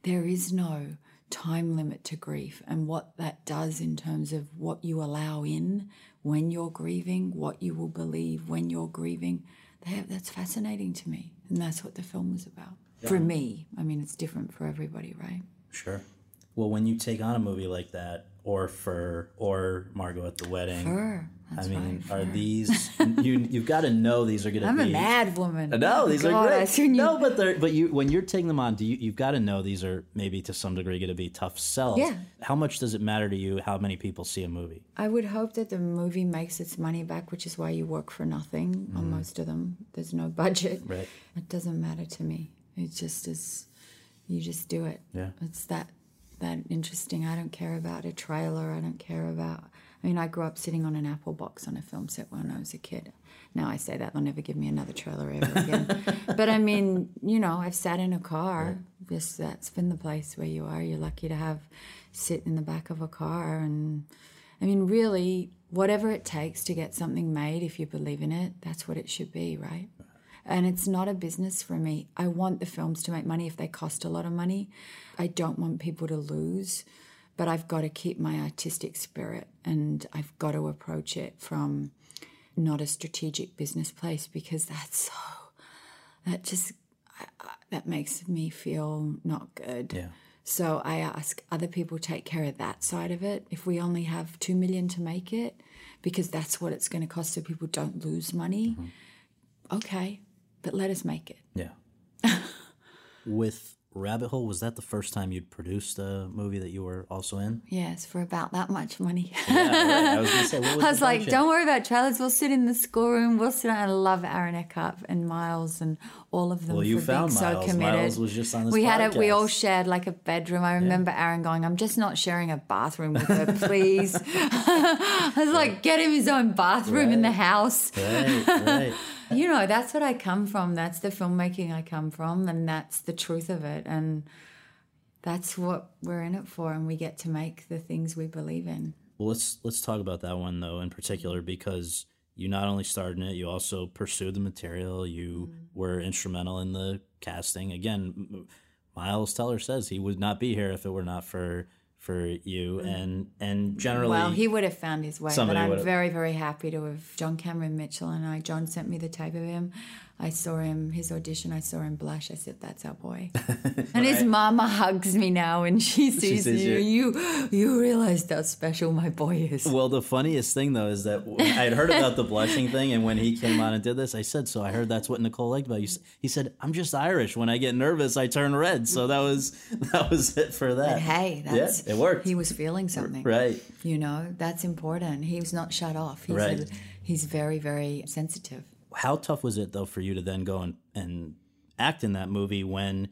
There is no time limit to grief. And what that does in terms of what you allow in when you're grieving, what you will believe when you're grieving, that, that's fascinating to me. And that's what the film was about. For me, I mean, it's different for everybody, right? Sure. Well, when you take on a movie like that, or Fur, or Margot at the Wedding, Fur, that's I mean, right, are Fur. these you? You've got to know these are going to be I'm be. a mad woman. No, these God, are great. you- No, but they're but you when you're taking them on, do you you've got to know these are maybe to some degree going to be tough sells. Yeah. How much does it matter to you how many people see a movie? I would hope that the movie makes its money back, which is why you work for nothing on Mm-hmm. most of them. There's no budget. Right. It doesn't matter to me. It just is. You just do it. Yeah. It's that that interesting. I don't care about a trailer. I don't care about. I mean, I grew up sitting on an apple box on a film set when I was a kid. Now I say that they'll never give me another trailer ever again. but I mean, you know, I've sat in a car. Just that's been the place where you are. You're lucky to have sit in the back of a car and. I mean, really, whatever it takes to get something made, if you believe in it, that's what it should be, right? And it's not a business for me. I want the films to make money if they cost a lot of money. I don't want people to lose, but I've got to keep my artistic spirit and I've got to approach it from not a strategic business place because that's so, that just, that makes me feel not good. Yeah. So I ask other people take care of that side of it. If we only have two million to make it, because that's what it's going to cost, so people don't lose money. Mm-hmm. Okay, but let us make it. Yeah. With Rabbit Hole was that the first time you'd produced a movie that you were also in? Yes, for about that much money. Yeah, right. I was say, was I was like, don't worry about trailers. We'll sit in the schoolroom. We'll sit. I love Aaron Eckhart and Miles and all of them. Well, you for found being so Miles. committed. Miles was just on this We had it. We all shared like a bedroom. I remember Aaron going, "I'm just not sharing a bathroom with her, please." I was like, "Get him his own bathroom in the house." Right, right. You know, that's what I come from. That's the filmmaking I come from, and that's the truth of it. And that's what we're in it for, and we get to make the things we believe in. Well, let's let's talk about that one though in particular because you not only starred in it, you also pursued the material. You Mm-hmm. were instrumental in the casting. Again, M- Miles Teller says he would not be here if it were not for for you and and generally. Mm. Well, he would have found his way, but I'm very, very happy to have John Cameron Mitchell and I. John sent me the tape of him. I saw him, his audition. I saw him blush. I said, "That's our boy." and his mama hugs me now, and she sees you. you. You, you realize how special my boy is. Well, the funniest thing though is that I had heard about the blushing thing, and when he came on and did this, I said, "So I heard that's what Nicole liked about you." He said, "I'm just Irish. When I get nervous, I turn red." So that was that was it for that. But hey, that's yeah, it worked. He was feeling something, right. You know, that's important. He was not shut off. He's Right. a, he's very, very sensitive. How tough was it though for you to then go and, and act in that movie when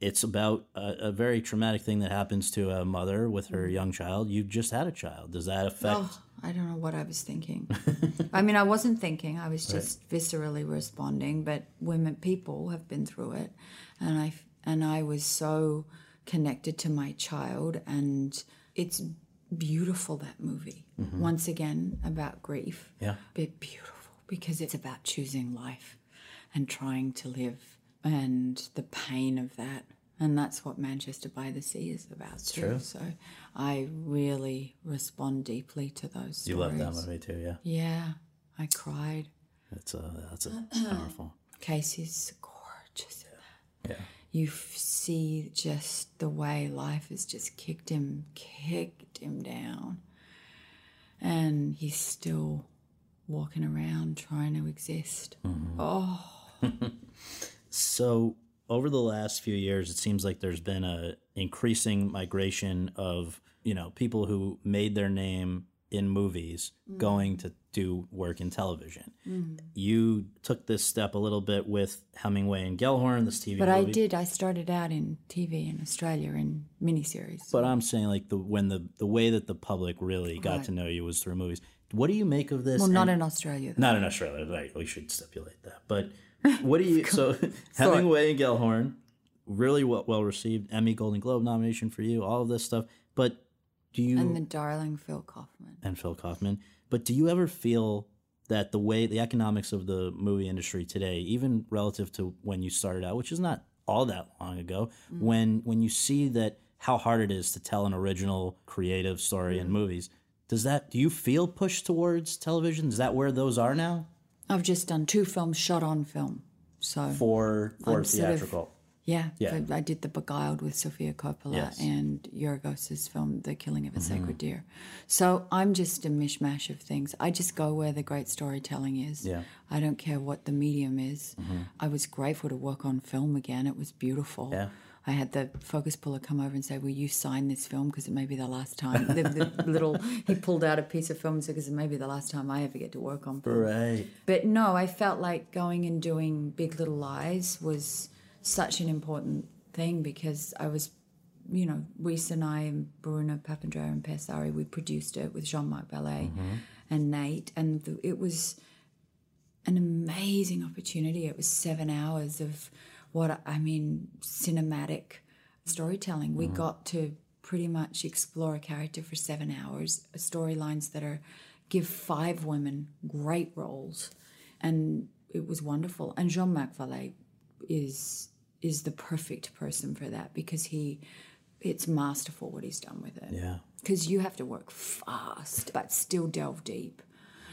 it's about a, a very traumatic thing that happens to a mother with her mm-hmm. young child? You just had a child. Does that affect? Oh, I don't know what I was thinking. I mean, I wasn't thinking. I was just viscerally responding. But women, people have been through it, and I and I was so connected to my child, and it's beautiful that movie. Mm-hmm. Once again, about grief. Yeah. but beautiful because it's about choosing life and trying to live, and the pain of that. And that's what Manchester by the Sea is about too. true. So I really respond deeply to those stories. You love that movie too, yeah. Yeah, I cried. That's a that's a powerful. Casey's gorgeous. in that. Yeah. You f- see just the way life has just kicked him, kicked him down, and he's still walking around trying to exist. Mm-hmm. Oh, So over the last few years, it seems like there's been a increasing migration of you know people who made their name in movies mm. going to do work in television. Mm. You took this step a little bit with Hemingway and Gellhorn, this TV but I did. I started out in TV in Australia in miniseries. But I'm saying like the when the the way that the public really got Right. to know you was through movies. What do you make of this? well, not And- in Australia. Though. not in Australia, right? We should stipulate that. But what do you? so Hemingway and Gellhorn, really well, well received. Emmy, Golden Globe nomination for you. All of this stuff. But do you And the darling Phil Kaufman. and Phil Kaufman? But do you ever feel that the way the economics of the movie industry today, even relative to when you started out, which is not all that long ago, mm. when when you see that how hard it is to tell an original creative story in mm. movies, does that do you feel pushed towards television? Is that where those are now? I've just done two films shot on film. So for for I'm sort of- theatrical. Yeah, Yeah. I did The Beguiled with Sofia Coppola Yes. and Yorgos's film The Killing of a Sacred mm-hmm. Deer. So I'm just a mishmash of things. I just go where the great storytelling is. Yeah. I don't care what the medium is. Mm-hmm. I was grateful to work on film again. It was beautiful. Yeah. I had the focus puller come over and say, "Will you sign this film because it may be the last time." the, the little he pulled out a piece of film and said, "Because it may be the last time I ever get to work on film." Right. But no, I felt like going and doing Big Little Lies was such an important thing because I was, you know, Reese and I and Bruna Papandrea and Per Saari, we produced it with Jean Marc Vallée mm-hmm. and Nate, and the, it was an amazing opportunity. It was seven hours of what I mean, cinematic storytelling. We mm-hmm. got to pretty much explore a character for seven hours, uh, storylines that are give five women great roles, and it was wonderful. And Jean Marc Vallée is is the perfect person for that because he it's masterful what he's done with it Yeah. because you have to work fast but still delve deep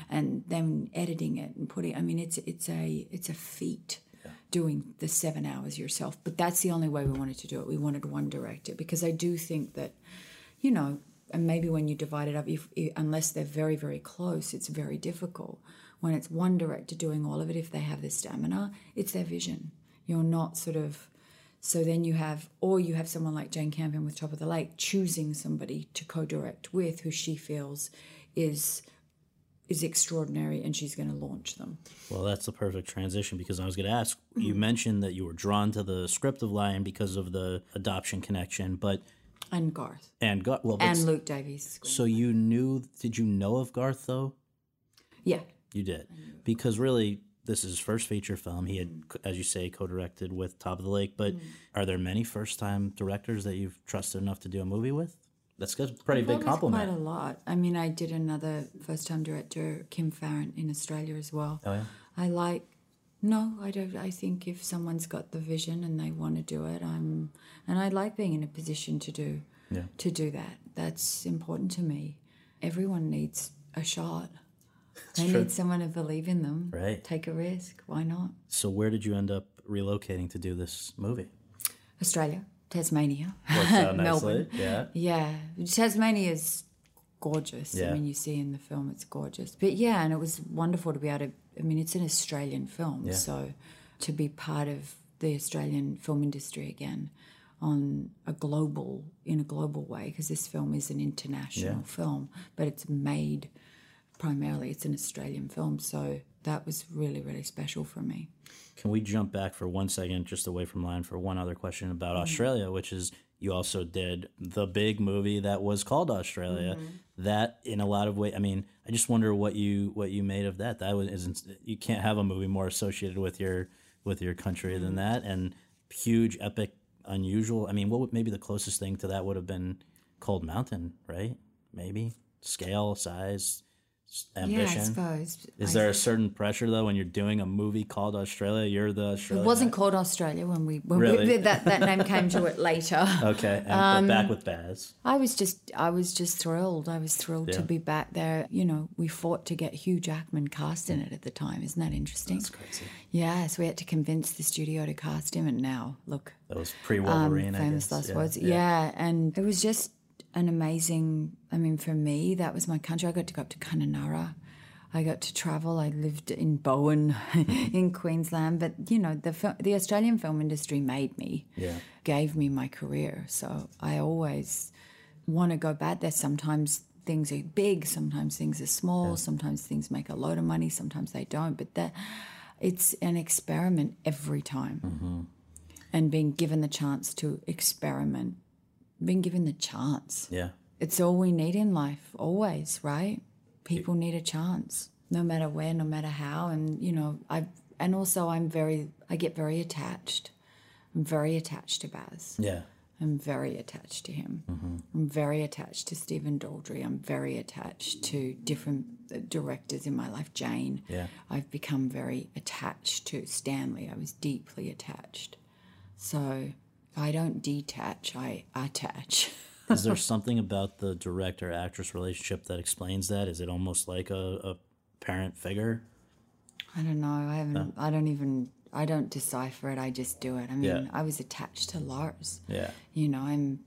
and then editing it and putting i mean it's it's a it's a feat doing the seven hours yourself but that's the only way we wanted to do it. We wanted one director because i do think that you know and maybe when you divide it up if, unless they're very very close it's very difficult. When it's one director doing all of it if they have the stamina it's their vision. You're not sort of So then you have, or you have someone like Jane Campion with Top of the Lake choosing somebody to co-direct with who she feels is is extraordinary and she's going to launch them. Well, that's the perfect transition because I was going to ask. You mm-hmm. mentioned that you were drawn to the script of Lion because of the adoption connection, but And Garth and Garth well, and Luke Davies. So you knew? Did you know of Garth though? Yeah. You did because really, this is his first feature film. He had, mm-hmm. as you say, co-directed with Top of the Lake. But mm-hmm. are there many first-time directors that you've trusted enough to do a movie with? That's a pretty big Well, there's compliment. Quite a lot. I mean, I did another first-time director, Kim Farrant, in Australia as well. Oh yeah. I like. No, I don't. I think if someone's got the vision and they want to do it, I'm, and I like being in a position to do, Yeah. to do that. That's important to me. Everyone needs a shot. They true. need someone to believe in them. Right. Take a risk. Why not? So where did you end up relocating to do this movie? Australia, Tasmania, Worked out nicely. Melbourne. Yeah. Yeah, Tasmania is gorgeous. Yeah. I mean, you see in the film, it's gorgeous. But yeah, and it was wonderful to be able to. I mean, it's an Australian film, Yeah. so to be part of the Australian film industry again on a global in a global way because this film is an international Yeah. film, but it's made primarily it's an Australian film, so that was really really special for me. Can we jump back for one second, just away from Lion, for one other question about Mm-hmm. Australia, which is you also did the big movie that was called Australia. Mm-hmm. That, in a lot of ways, I mean, I just wonder what you what you made of that. That was isn't you can't have a movie more associated with your with your country Mm-hmm. than that, and huge, epic, unusual. I mean, what would maybe the closest thing to that would have been Cold Mountain, right? Maybe scale, size, ambition. Yeah, I suppose. Is I- there a certain pressure though when you're doing a movie called Australia? You're the Australian. It wasn't called Australia when we when Really? we, that that name came to it later. Okay, and Um, back with Baz. I was just I was just thrilled. I was thrilled to be back there. You know, we fought to get Hugh Jackman cast in it at the time. Isn't that interesting? That's crazy. Yeah, so we had to convince the studio to cast him, and now look, That was pre um, Wolverine. famous last words. Yeah. and it was just an amazing. I mean, for me, that was my country. I got to go up to Kununurra. I got to travel. I lived in Bowen, in Queensland. But you know, the the Australian film industry made me, Yeah. gave me my career. So I always want to go back there. Sometimes things are big, sometimes things are small, sometimes things make a lot of money, sometimes they don't. But that it's an experiment every time mm-hmm. and being given the chance to experiment, being given the chance. Yeah. It's all we need in life, always, right? People need a chance, no matter where, no matter how. And, you know, I, and also I'm very, I get very attached. I'm very attached to Baz. Yeah. I'm very attached to him. I'm very attached to Stephen Daldry. I'm very attached to different uh, directors in my life. Jane. Yeah. I've become very attached to Stanley. I was deeply attached. So I don't detach, I attach. Is there something about the director actress relationship that explains that? Is it almost like a, a parent figure? I don't know. I haven't, I don't even, I don't decipher it. I just do it. I mean, Yeah. I was attached to Lars. Yeah. You know, I'm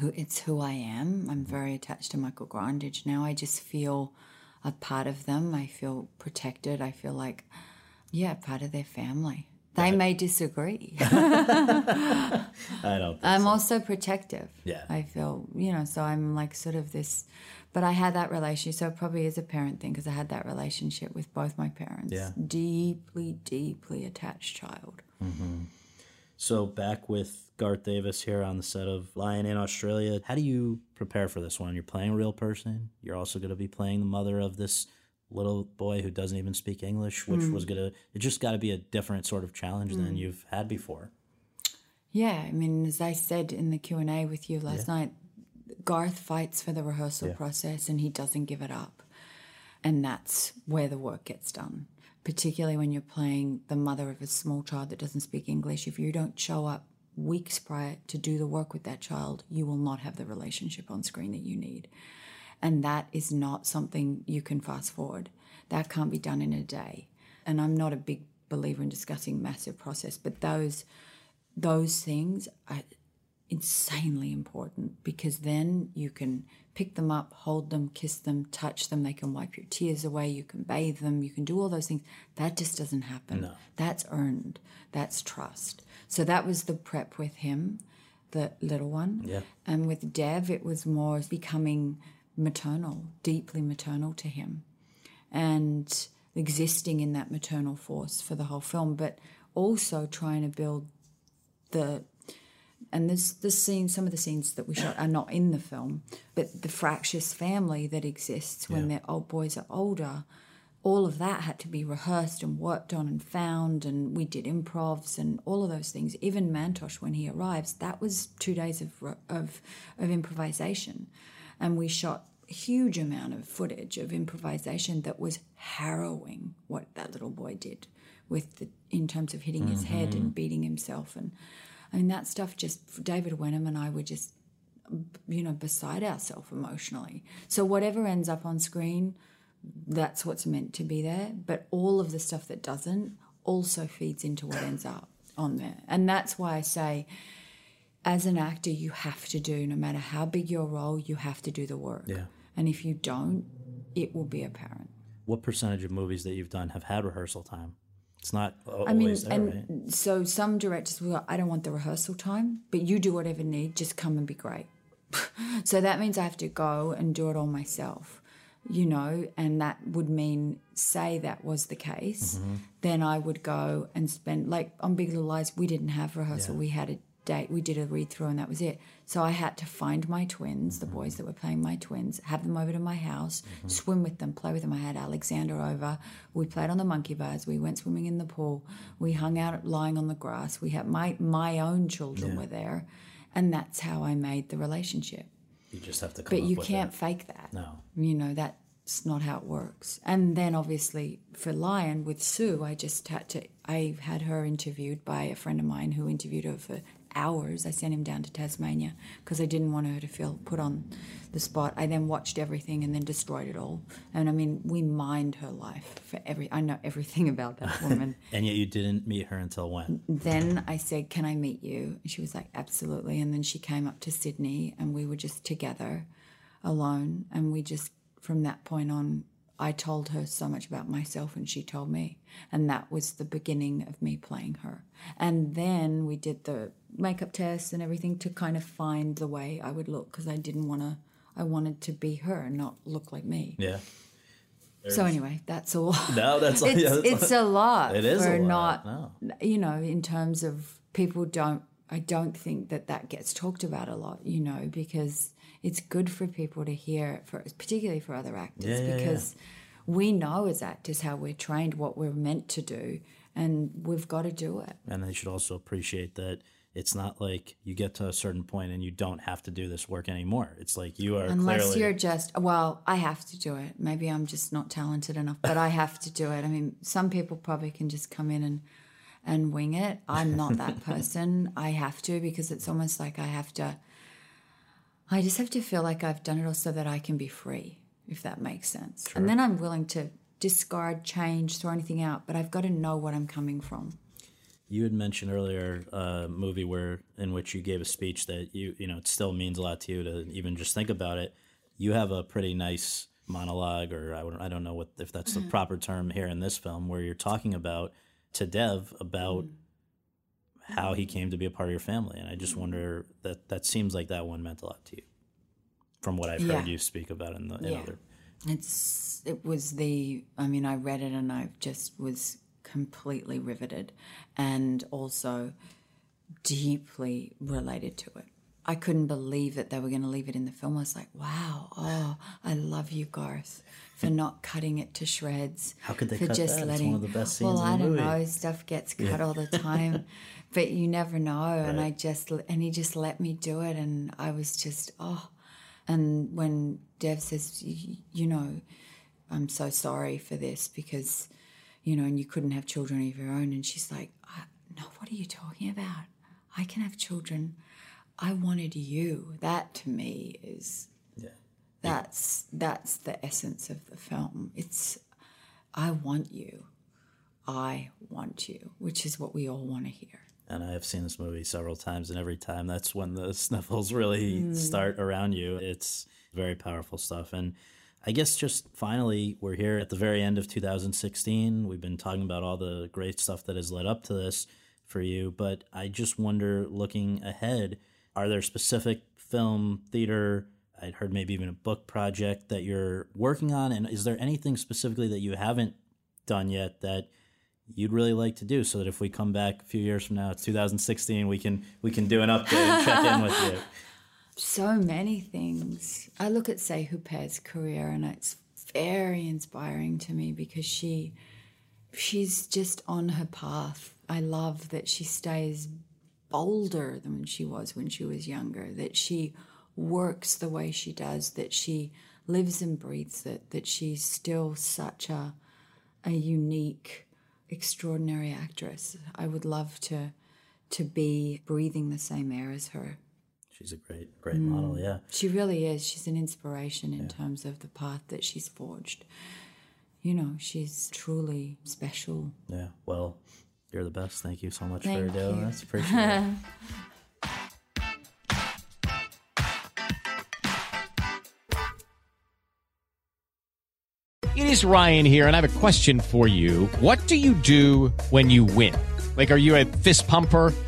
who it's who I am. I'm very attached to Michael Grandage now. I just feel a part of them. I feel protected. I feel like, yeah, part of their family. They may disagree. I don't. Think I'm so. also protective. Yeah. I feel, you know, so I'm like sort of this, but I had that relationship. So it probably is a parent thing because I had that relationship with both my parents. Yeah. Deeply, deeply attached child. Mm-hmm. So back with Garth Davis here on the set of Lion in Australia. How do you prepare for this one? You're playing a real person. You're also going to be playing the mother of this little boy who doesn't even speak English, which hmm. was going to. It just got to be a different sort of challenge than hmm. you've had before. Yeah, I mean, as I said in the Q and A with you last night, Garth fights for the rehearsal process and he doesn't give it up, and that's where the work gets done. Particularly when you're playing the mother of a small child that doesn't speak English, if you don't show up weeks prior to do the work with that child, you will not have the relationship on screen that you need. And that is not something you can fast forward. That can't be done in a day. And I'm not a big believer in discussing massive process, but those those things are insanely important because then you can pick them up, hold them, kiss them, touch them. They can wipe your tears away. You can bathe them. You can do all those things. That just doesn't happen. That's earned. That's trust. So that was the prep with him, the little one. Yeah. And with Dev, it was more becoming maternal, deeply maternal to him, and existing in that maternal force for the whole film, but also trying to build the and this the scene some of the scenes that we shot are not in the film but the fractious family that exists when their old boys are older all of that had to be rehearsed and worked on and found and we did improvs and all of those things. Even mantosh when he arrives that was two days of of, of improvisation. And we shot huge amount of footage of improvisation that was harrowing what that little boy did with the in terms of hitting his head and mm-hmm. beating himself and I mean, that stuff just, David Wenham and I were just, you know, beside ourselves emotionally. So whatever ends up on screen, that's what's meant to be there. But all of the stuff that doesn't also feeds into what ends up on there. And that's why I say, as an actor, you have to do, no matter how big your role, you have to do the work. Yeah. And if you don't, it will be apparent. What percentage of movies that you've done have had rehearsal time? It's not always I mean, there, and right? so some directors will, go, I don't want the rehearsal time, but you do whatever you need, just come and be great. so that means I have to go and do it all myself, you know, and that would mean, say that was the case, Mm-hmm. then I would go and spend, like on Big Little Lies, we didn't have rehearsal, we had a date, we did a read through, and that was it. So I had to find my twins, the boys that were playing my twins, have them over to my house, mm-hmm. swim with them, play with them. I had Alexander over. We played on the monkey bars. We went swimming in the pool. We hung out lying on the grass. We had my my own children were there, and that's how I made the relationship. You just have to come But you can't it. fake that. No. You know, that's not how it works. And then obviously for Lion with Sue, I just had to, I had her interviewed by a friend of mine who interviewed her for hours. I sent him down to Tasmania because I didn't want her to feel put on the spot. I then watched everything and then destroyed it all. And I mean, we mined her life for every, I know everything about that woman. And yet you didn't meet her until when? then I said, Can I meet you? And she was like, Absolutely. And then she came up to Sydney and we were just together alone. And we just, from that point on, I told her so much about myself and she told me. And that was the beginning of me playing her. And then we did the makeup tests and everything to kind of find the way I would look because I didn't want to, I wanted to be her and not look like me. Yeah. So anyway, that's all. No, that's it's, yeah, that's- it's a lot. It is a for lot, Not, no. you know, in terms of people don't. I don't think that that gets talked about a lot. You know, because it's good for people to hear, for particularly for other actors, Yeah, yeah, yeah. because we know as actors how we're trained, what we're meant to do, and we've got to do it. And they should also appreciate that it's not like you get to a certain point and you don't have to do this work anymore. It's like you are Unless clearly you're just, well, I have to do it. Maybe I'm just not talented enough, but I have to do it. I mean, some people probably can just come in and and wing it. I'm not that person. I have to because it's almost like I have to. I just have to feel like I've done it all so that I can be free, if that makes sense. And then I'm willing to discard, change, throw anything out, but I've got to know what I'm coming from. You had mentioned earlier a movie where in which you gave a speech that you you know it still means a lot to you to even just think about it. You have a pretty nice monologue, or I, would- I don't know what if that's the mm-hmm. proper term here in this film, where you're talking about to Dev about mm-hmm. how he came to be a part of your family, and I just mm-hmm. wonder that that seems like that one meant a lot to you, from what I've Yeah. heard you speak about in the in Yeah. other. It's it was the I mean I read it and I just was completely riveted and also deeply related to it. I couldn't believe that they were going to leave it in the film. I was like, wow, oh, I love you, Garth, for not cutting it to shreds. How could they for cut just that? It's letting. one of the best well, scenes in I don't movie. know. Stuff gets cut all the time, but you never know. And I just and he just let me do it, and I was just oh. And when Dev says, you know, I'm so sorry for this because, you know, and you couldn't have children of your own. And she's like, no, what are you talking about? I can have children. I wanted you. That to me is, Yeah. that's, that's the essence of the film. It's, I want you. I want you, which is what we all want to hear. and I have seen this movie several times, and every time that's when the sniffles really mm. start around you. It's very powerful stuff. And I guess just finally, we're here at the very end of 2016. We've been talking about all the great stuff that has led up to this for you, but I just wonder, looking ahead, are there specific film, theater, I'd heard maybe even a book project that you're working on? And is there anything specifically that you haven't done yet that you'd really like to do so that if we come back a few years from now, it's 2016, we can we can do an update and check in with you. so many things. I look at Say Huppert's career and it's very inspiring to me because she she's just on her path. I love that she stays bolder than she was when she was younger, that she works the way she does, that she lives and breathes it, that she's still such a a unique, extraordinary actress. I would love to to be breathing the same air as her. She's a great great model, mm. yeah. She really is. She's an inspiration in terms of the path that she's forged. You know, she's truly special. Yeah. Well, you're the best. Thank you so much Thank for doing you. this. Appreciate it. It is Ryan here, and I have a question for you. What do you do when you win? Like, are you a fist pumper?